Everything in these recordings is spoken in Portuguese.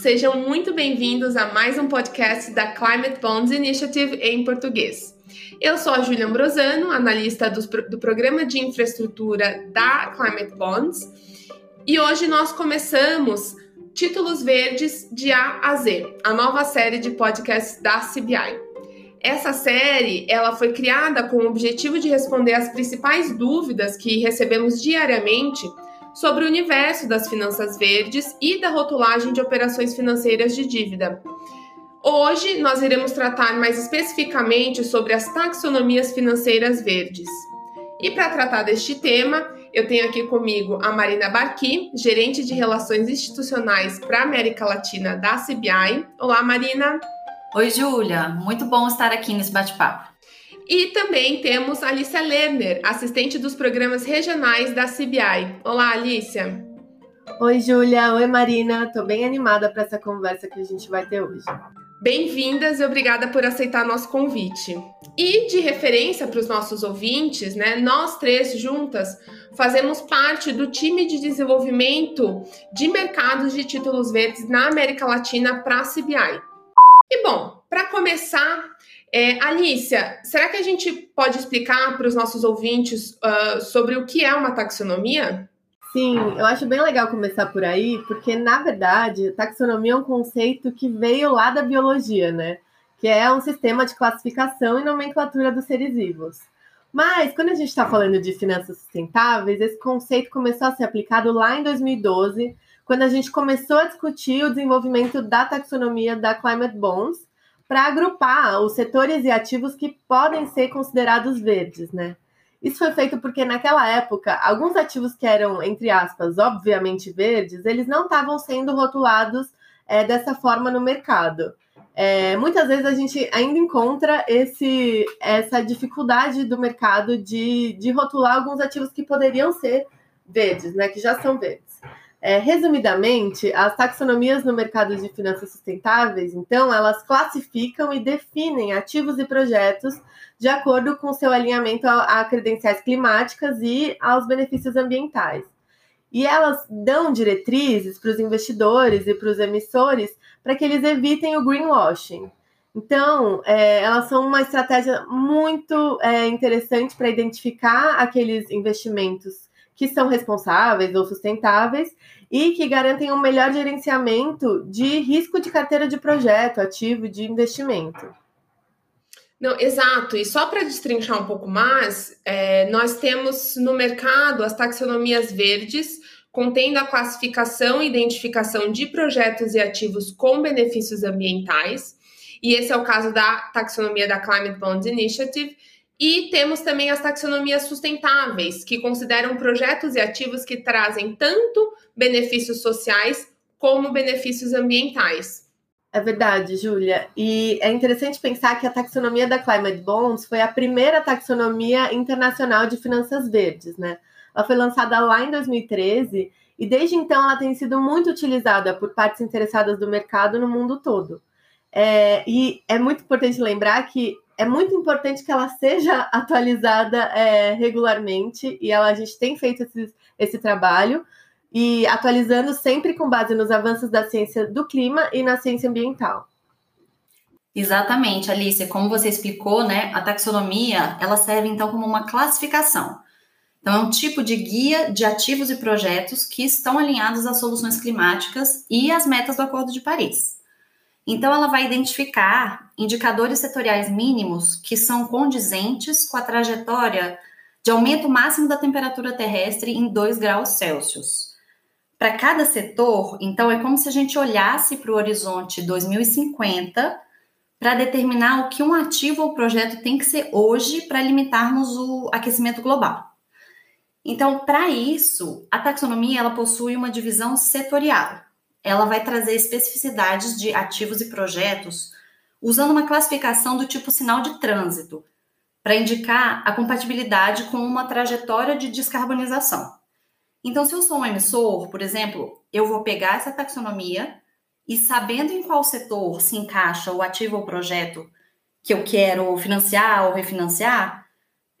sejam muito bem-vindos a mais um podcast da Climate Bonds Initiative em português. Eu sou a Júlia Ambrosano, analista do, do programa de infraestrutura da Climate Bonds, e hoje nós começamos Títulos Verdes de A a Z, a nova série de podcasts da CBI. Essa série, ela foi criada com o objetivo de responder às principais dúvidas que recebemos diariamente sobre o universo das finanças verdes e da rotulagem de operações financeiras de dívida. Hoje nós iremos tratar mais especificamente sobre as taxonomias financeiras verdes. E para tratar deste tema, eu tenho aqui comigo a Marina Barqui, gerente de relações institucionais para a América Latina da CBI. Olá, Marina. Oi, Júlia. Muito bom estar aqui nesse bate-papo. E também temos a Alicia Lerner, assistente dos programas regionais da CBI. Olá, Alicia. Oi, Júlia. Oi, Marina. Estou bem animada para essa conversa que a gente vai ter hoje. Bem-vindas e obrigada por aceitar nosso convite. E de referência para os nossos ouvintes, né? Nós três juntas fazemos parte do time de desenvolvimento de mercados de títulos verdes na América Latina para a CBI. E bom, para começar, é, será que a gente pode explicar para os nossos ouvintes uh, sobre o que é uma taxonomia? Sim, eu acho bem legal começar por aí, porque na verdade, taxonomia é um conceito que veio lá da biologia, né? Que é um sistema de classificação e nomenclatura dos seres vivos. Mas quando a gente está falando de finanças sustentáveis, esse conceito começou a ser aplicado lá em 2012, quando a gente começou a discutir o desenvolvimento da taxonomia da Climate Bonds, para agrupar os setores e ativos que podem ser considerados verdes, né? Isso foi feito porque naquela época, alguns ativos que eram, entre aspas, obviamente verdes, eles não estavam sendo rotulados é, dessa forma no mercado. É, muitas vezes a gente ainda encontra esse, essa dificuldade do mercado de, de rotular alguns ativos que poderiam ser verdes, né? Que já são verdes. É, resumidamente, as taxonomias no mercado de finanças sustentáveis, então, elas classificam e definem ativos e projetos de acordo com seu alinhamento a, a credenciais climáticas e aos benefícios ambientais. E elas dão diretrizes para os investidores e para os emissores para que eles evitem o greenwashing. Então, é, elas são uma estratégia muito é, interessante para identificar aqueles investimentos que são responsáveis ou sustentáveis e que garantem um melhor gerenciamento de risco de carteira de projeto, ativo de investimento. Não, exato. E só para destrinchar um pouco mais, é, nós temos no mercado as taxonomias verdes, contendo a classificação e identificação de projetos e ativos com benefícios ambientais. E esse é o caso da taxonomia da Climate Bonds Initiative, e temos também as taxonomias sustentáveis, que consideram projetos e ativos que trazem tanto benefícios sociais como benefícios ambientais. É verdade, Júlia. E é interessante pensar que a taxonomia da Climate Bonds foi a primeira taxonomia internacional de finanças verdes, né? Ela foi lançada lá em 2013 e desde então ela tem sido muito utilizada por partes interessadas do mercado no mundo todo. É, e é muito importante lembrar que é muito importante que ela seja atualizada é, regularmente e ela, a gente tem feito esse, esse trabalho e atualizando sempre com base nos avanços da ciência do clima e na ciência ambiental. Exatamente, Alice. Como você explicou, né, a taxonomia ela serve então como uma classificação. Então, é um tipo de guia de ativos e projetos que estão alinhados às soluções climáticas e às metas do Acordo de Paris. Então, ela vai identificar indicadores setoriais mínimos que são condizentes com a trajetória de aumento máximo da temperatura terrestre em 2 graus Celsius. Para cada setor, então, é como se a gente olhasse para o horizonte 2050 para determinar o que um ativo ou projeto tem que ser hoje para limitarmos o aquecimento global. Então, para isso, a taxonomia ela possui uma divisão setorial ela vai trazer especificidades de ativos e projetos usando uma classificação do tipo sinal de trânsito, para indicar a compatibilidade com uma trajetória de descarbonização. Então, se eu sou um emissor, por exemplo, eu vou pegar essa taxonomia e, sabendo em qual setor se encaixa o ativo ou projeto que eu quero financiar ou refinanciar,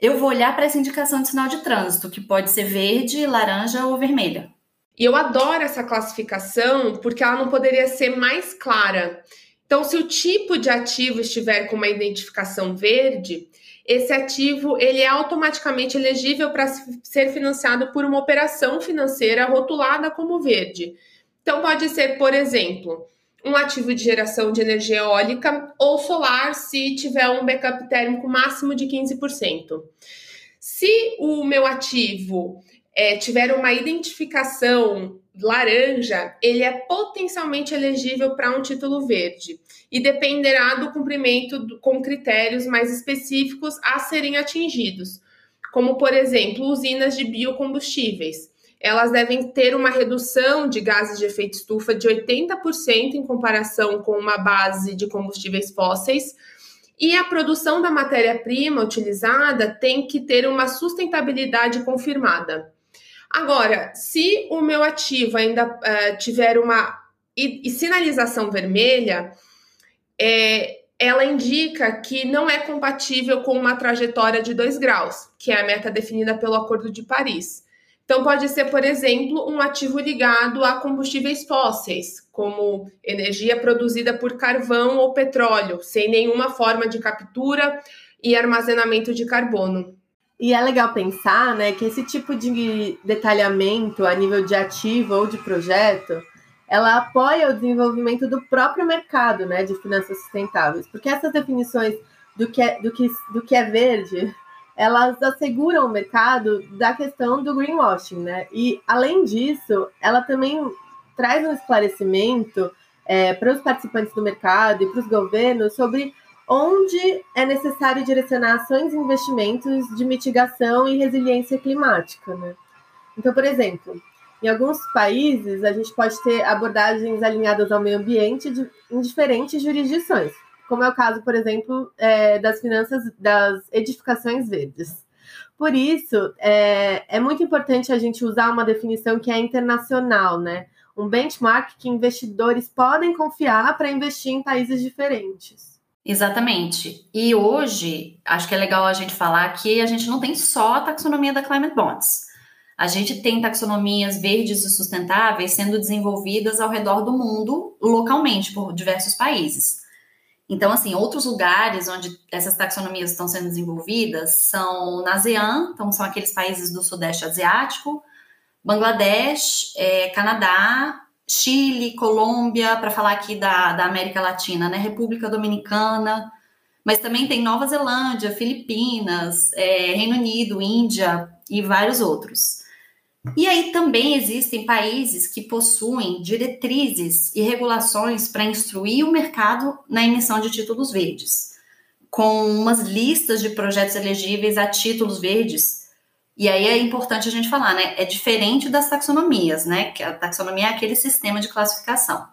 eu vou olhar para essa indicação de sinal de trânsito, que pode ser verde, laranja ou vermelha. E eu adoro essa classificação porque ela não poderia ser mais clara. Então, se o tipo de ativo estiver com uma identificação verde, esse ativo ele é automaticamente elegível para ser financiado por uma operação financeira rotulada como verde. Então, pode ser, por exemplo, um ativo de geração de energia eólica ou solar, se tiver um backup térmico máximo de 15%. Se o meu ativo é, tiver uma identificação laranja, ele é potencialmente elegível para um título verde e dependerá do cumprimento do, com critérios mais específicos a serem atingidos, como, por exemplo, usinas de biocombustíveis. Elas devem ter uma redução de gases de efeito estufa de 80% em comparação com uma base de combustíveis fósseis. E a produção da matéria-prima utilizada tem que ter uma sustentabilidade confirmada. Agora, se o meu ativo ainda uh, tiver uma e, e sinalização vermelha, é, ela indica que não é compatível com uma trajetória de 2 graus, que é a meta definida pelo Acordo de Paris. Então, pode ser, por exemplo, um ativo ligado a combustíveis fósseis, como energia produzida por carvão ou petróleo, sem nenhuma forma de captura e armazenamento de carbono. E é legal pensar né, que esse tipo de detalhamento a nível de ativo ou de projeto, ela apoia o desenvolvimento do próprio mercado né, de finanças sustentáveis, porque essas definições do que é, do que, do que é verde, elas asseguram o mercado da questão do greenwashing, né? E além disso, ela também traz um esclarecimento é, para os participantes do mercado e para os governos sobre onde é necessário direcionar ações e investimentos de mitigação e resiliência climática. Né? Então, por exemplo, em alguns países, a gente pode ter abordagens alinhadas ao meio ambiente de, em diferentes jurisdições, como é o caso, por exemplo, é, das finanças das edificações verdes. Por isso, é, é muito importante a gente usar uma definição que é internacional, né? Um benchmark que investidores podem confiar para investir em países diferentes. Exatamente. E hoje, acho que é legal a gente falar que a gente não tem só a taxonomia da Climate Bonds. A gente tem taxonomias verdes e sustentáveis sendo desenvolvidas ao redor do mundo, localmente, por diversos países. Então, assim, outros lugares onde essas taxonomias estão sendo desenvolvidas são na ASEAN, então são aqueles países do Sudeste Asiático, Bangladesh, é, Canadá, Chile, Colômbia, para falar aqui da, da América Latina, né? República Dominicana, mas também tem Nova Zelândia, Filipinas, é, Reino Unido, Índia e vários outros. E aí também existem países que possuem diretrizes e regulações para instruir o mercado na emissão de títulos verdes, com umas listas de projetos elegíveis a títulos verdes e aí é importante a gente falar, né? É diferente das taxonomias, né? Que a taxonomia é aquele sistema de classificação.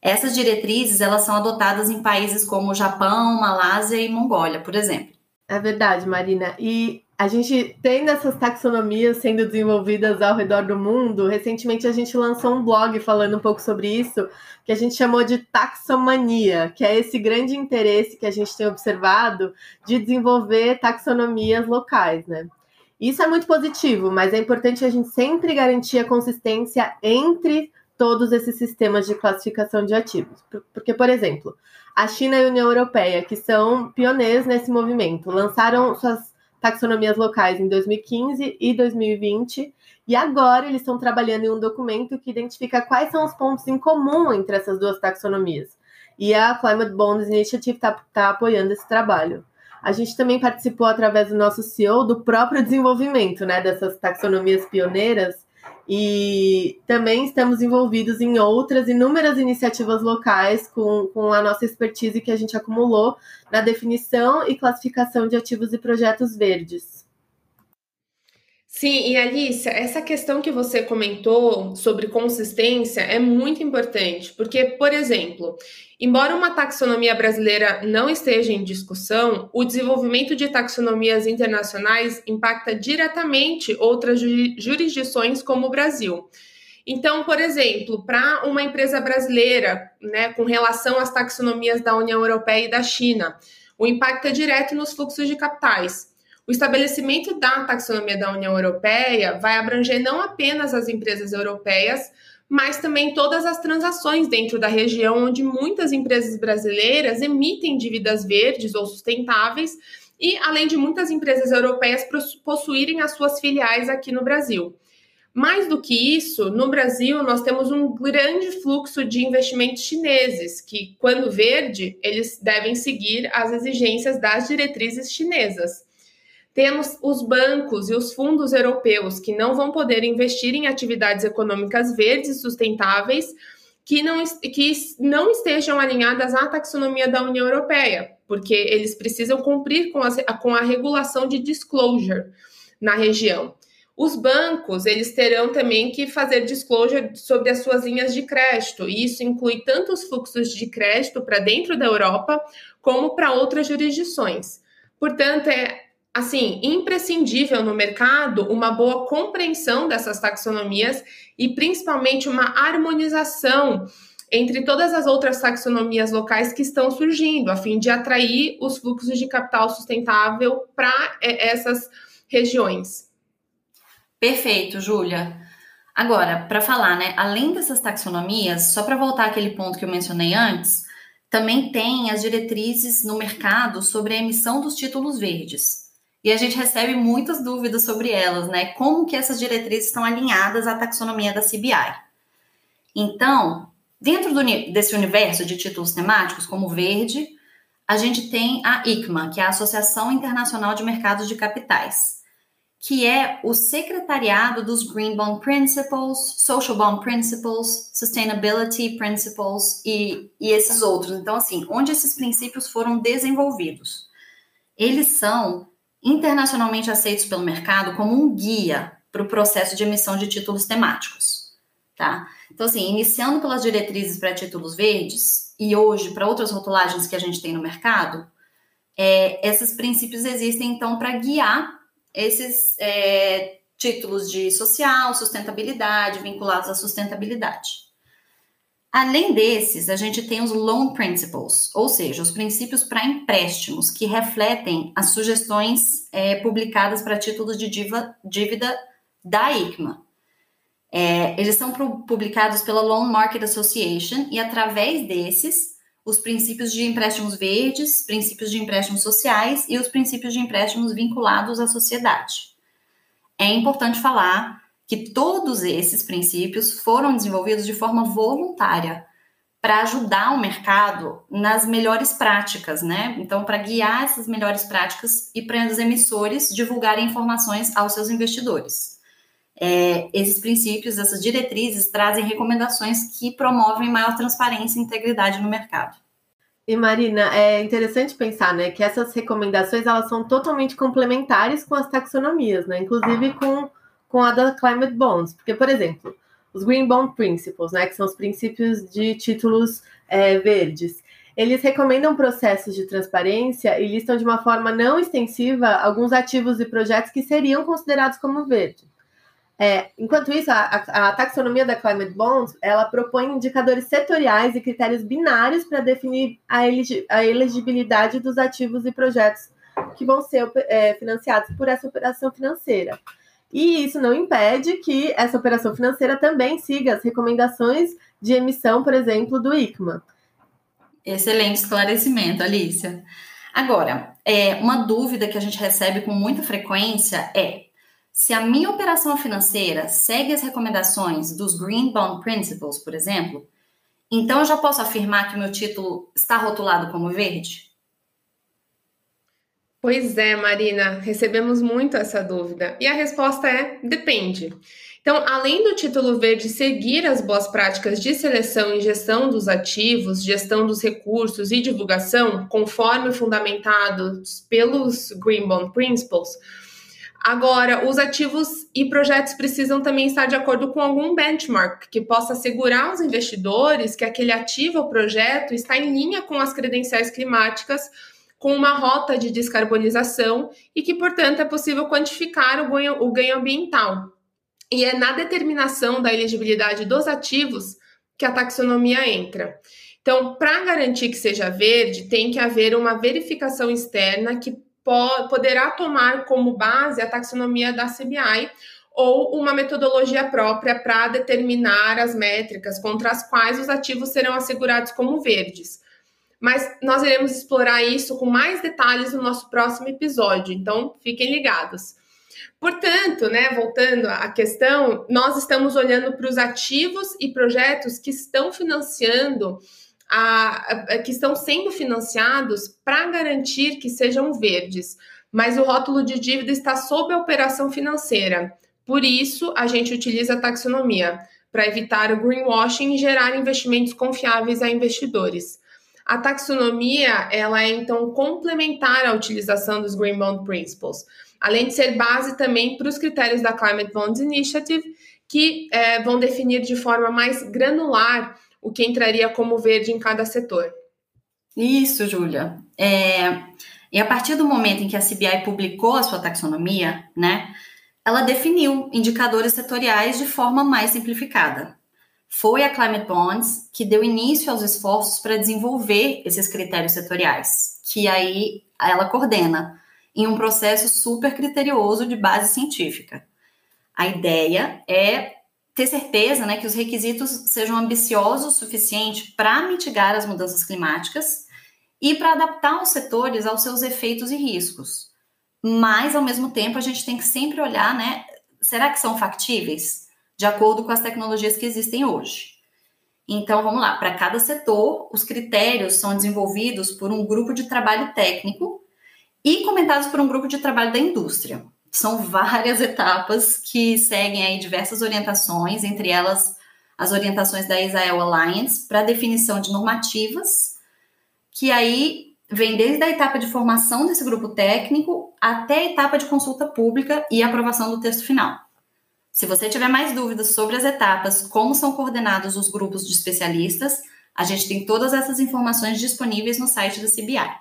Essas diretrizes, elas são adotadas em países como Japão, Malásia e Mongólia, por exemplo. É verdade, Marina. E a gente tem dessas taxonomias sendo desenvolvidas ao redor do mundo. Recentemente a gente lançou um blog falando um pouco sobre isso, que a gente chamou de taxomania, que é esse grande interesse que a gente tem observado de desenvolver taxonomias locais, né? Isso é muito positivo, mas é importante a gente sempre garantir a consistência entre todos esses sistemas de classificação de ativos. Porque, por exemplo, a China e a União Europeia, que são pioneiros nesse movimento, lançaram suas taxonomias locais em 2015 e 2020, e agora eles estão trabalhando em um documento que identifica quais são os pontos em comum entre essas duas taxonomias. E a Climate Bonds Initiative está tá apoiando esse trabalho. A gente também participou através do nosso CEO do próprio desenvolvimento, né, dessas taxonomias pioneiras e também estamos envolvidos em outras inúmeras iniciativas locais com, com a nossa expertise que a gente acumulou na definição e classificação de ativos e projetos verdes. Sim, e Alicia, essa questão que você comentou sobre consistência é muito importante, porque, por exemplo, embora uma taxonomia brasileira não esteja em discussão, o desenvolvimento de taxonomias internacionais impacta diretamente outras jurisdições como o Brasil. Então, por exemplo, para uma empresa brasileira, né, com relação às taxonomias da União Europeia e da China, o impacto é direto nos fluxos de capitais. O estabelecimento da taxonomia da União Europeia vai abranger não apenas as empresas europeias, mas também todas as transações dentro da região onde muitas empresas brasileiras emitem dívidas verdes ou sustentáveis e além de muitas empresas europeias possuírem as suas filiais aqui no Brasil. Mais do que isso, no Brasil nós temos um grande fluxo de investimentos chineses, que, quando verde, eles devem seguir as exigências das diretrizes chinesas. Temos os bancos e os fundos europeus que não vão poder investir em atividades econômicas verdes e sustentáveis que não, que não estejam alinhadas à taxonomia da União Europeia, porque eles precisam cumprir com a, com a regulação de disclosure na região. Os bancos, eles terão também que fazer disclosure sobre as suas linhas de crédito, e isso inclui tanto os fluxos de crédito para dentro da Europa, como para outras jurisdições. Portanto, é assim, imprescindível no mercado uma boa compreensão dessas taxonomias e principalmente uma harmonização entre todas as outras taxonomias locais que estão surgindo, a fim de atrair os fluxos de capital sustentável para é, essas regiões. Perfeito, Júlia. Agora, para falar, né, além dessas taxonomias, só para voltar àquele ponto que eu mencionei antes, também tem as diretrizes no mercado sobre a emissão dos títulos verdes e a gente recebe muitas dúvidas sobre elas, né? Como que essas diretrizes estão alinhadas à taxonomia da CBI. Então, dentro do, desse universo de títulos temáticos, como verde, a gente tem a ICMA, que é a Associação Internacional de Mercados de Capitais, que é o secretariado dos Green Bond Principles, Social Bond Principles, Sustainability Principles e, e esses outros. Então, assim, onde esses princípios foram desenvolvidos. Eles são internacionalmente aceitos pelo mercado como um guia para o processo de emissão de títulos temáticos, tá? Então, assim, iniciando pelas diretrizes para títulos verdes e hoje para outras rotulagens que a gente tem no mercado, é, esses princípios existem, então, para guiar esses é, títulos de social, sustentabilidade, vinculados à sustentabilidade. Além desses, a gente tem os loan principles, ou seja, os princípios para empréstimos, que refletem as sugestões é, publicadas para títulos de diva, dívida da ICMA. É, eles são publicados pela Loan Market Association e, através desses, os princípios de empréstimos verdes, princípios de empréstimos sociais e os princípios de empréstimos vinculados à sociedade. É importante falar que todos esses princípios foram desenvolvidos de forma voluntária para ajudar o mercado nas melhores práticas, né? Então, para guiar essas melhores práticas e para os emissores divulgarem informações aos seus investidores. É, esses princípios, essas diretrizes, trazem recomendações que promovem maior transparência e integridade no mercado. E Marina, é interessante pensar, né, que essas recomendações elas são totalmente complementares com as taxonomias, né? Inclusive com com a da Climate Bonds. Porque, por exemplo, os Green Bond Principles, né, que são os princípios de títulos é, verdes, eles recomendam processos de transparência e listam de uma forma não extensiva alguns ativos e projetos que seriam considerados como verde. É, enquanto isso, a, a, taxonomia da Climate Bonds ela propõe indicadores setoriais e critérios binários para definir a, a, elegibilidade dos ativos e projetos que vão ser é, financiados por essa operação financeira. E isso não impede que essa operação financeira também siga as recomendações de emissão, por exemplo, do ICMA. Excelente esclarecimento, Alicia. Agora, é, uma dúvida que a gente recebe com muita frequência é se a minha operação financeira segue as recomendações dos Green Bond Principles, por exemplo, então eu já posso afirmar que o meu título está rotulado como verde? Pois é, Marina, recebemos muito essa dúvida. E a resposta é: depende. Então, além do título verde seguir as boas práticas de seleção e gestão dos ativos, gestão dos recursos e divulgação, conforme fundamentados pelos Green Bond Principles, agora os ativos e projetos precisam também estar de acordo com algum benchmark que possa assegurar aos investidores que aquele ativo ou projeto está em linha com as credenciais climáticas com uma rota de descarbonização e que, portanto, é possível quantificar o ganho, o ganho ambiental. E é na determinação da elegibilidade dos ativos que a taxonomia entra. Então, para garantir que seja verde, tem que haver uma verificação externa que po poderá tomar como base a taxonomia da CBI ou uma metodologia própria para determinar as métricas contra as quais os ativos serão assegurados como verdes. Mas nós iremos explorar isso com mais detalhes no nosso próximo episódio, então fiquem ligados. Portanto, né, voltando à questão, nós estamos olhando para os ativos e projetos que estão financiando, a, a, que estão sendo financiados para garantir que sejam verdes, mas o rótulo de dívida está sob a operação financeira. Por isso, a gente utiliza a taxonomia para evitar o greenwashing e gerar investimentos confiáveis a investidores. A taxonomia, ela é então complementar à utilização dos Green Bond Principles, além de ser base também para os critérios da Climate Bonds Initiative, que é, vão definir de forma mais granular o que entraria como verde em cada setor. Isso, Júlia. É, e a partir do momento em que a CBI publicou a sua taxonomia, né, ela definiu indicadores setoriais de forma mais simplificada. Foi a Climate Bonds que deu início aos esforços para desenvolver esses critérios setoriais, que aí ela coordena em um processo super criterioso de base científica. A ideia é ter certeza né, que os requisitos sejam ambiciosos o suficiente para mitigar as mudanças climáticas e para adaptar os setores aos seus efeitos e riscos, mas ao mesmo tempo a gente tem que sempre olhar, né? Será que são factíveis de acordo com as tecnologias que existem hoje? Então vamos lá, para cada setor, os critérios são desenvolvidos por um grupo de trabalho técnico e comentados por um grupo de trabalho da indústria. São várias etapas que seguem aí diversas orientações, entre elas as orientações da Israel Alliance para definição de normativas, que aí vem desde a etapa de formação desse grupo técnico até a etapa de consulta pública e aprovação do texto final. Se você tiver mais dúvidas sobre as etapas, como são coordenados os grupos de especialistas, a gente tem todas essas informações disponíveis no site da CBI.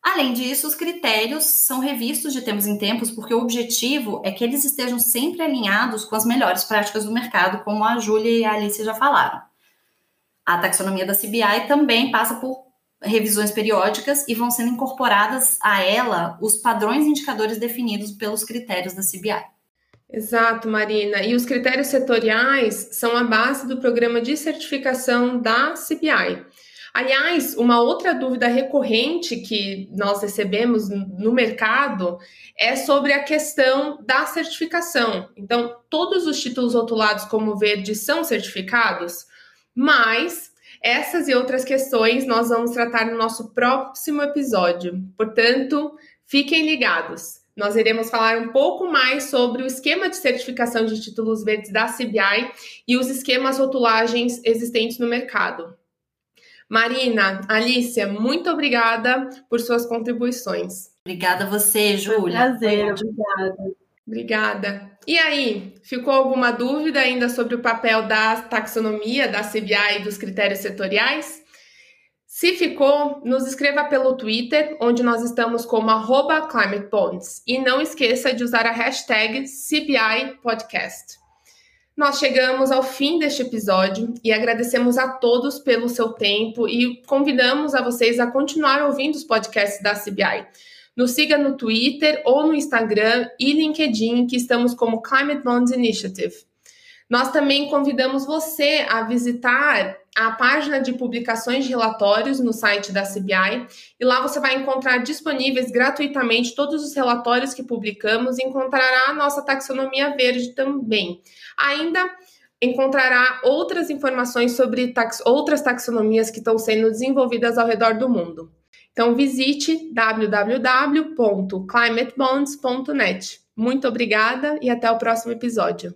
Além disso, os critérios são revistos de tempos em tempos, porque o objetivo é que eles estejam sempre alinhados com as melhores práticas do mercado, como a Júlia e a Alice já falaram. A taxonomia da CBI também passa por revisões periódicas e vão sendo incorporadas a ela os padrões indicadores definidos pelos critérios da CBI. Exato, Marina. E os critérios setoriais são a base do programa de certificação da CBI. Aliás, uma outra dúvida recorrente que nós recebemos no mercado é sobre a questão da certificação. Então, todos os títulos rotulados como verde são certificados, mas essas e outras questões nós vamos tratar no nosso próximo episódio. Portanto, fiquem ligados. Nós iremos falar um pouco mais sobre o esquema de certificação de títulos verdes da CBI e os esquemas rotulagens existentes no mercado. Marina, Alicia, muito obrigada por suas contribuições. Obrigada a você, Júlia. Prazer, obrigada. Obrigada. E aí, ficou alguma dúvida ainda sobre o papel da taxonomia, da CBI e dos critérios setoriais? Se ficou, nos escreva pelo Twitter, onde nós estamos como ClimateBonds. E não esqueça de usar a hashtag CBI Podcast. Nós chegamos ao fim deste episódio e agradecemos a todos pelo seu tempo e convidamos a vocês a continuar ouvindo os podcasts da CBI. Nos siga no Twitter ou no Instagram e LinkedIn, que estamos como Climate Bonds Initiative. Nós também convidamos você a visitar a página de publicações de relatórios no site da CBI e lá você vai encontrar disponíveis gratuitamente todos os relatórios que publicamos e encontrará a nossa taxonomia verde também. Ainda encontrará outras informações sobre tax outras taxonomias que estão sendo desenvolvidas ao redor do mundo. Então visite www.climatebonds.net. Muito obrigada e até o próximo episódio.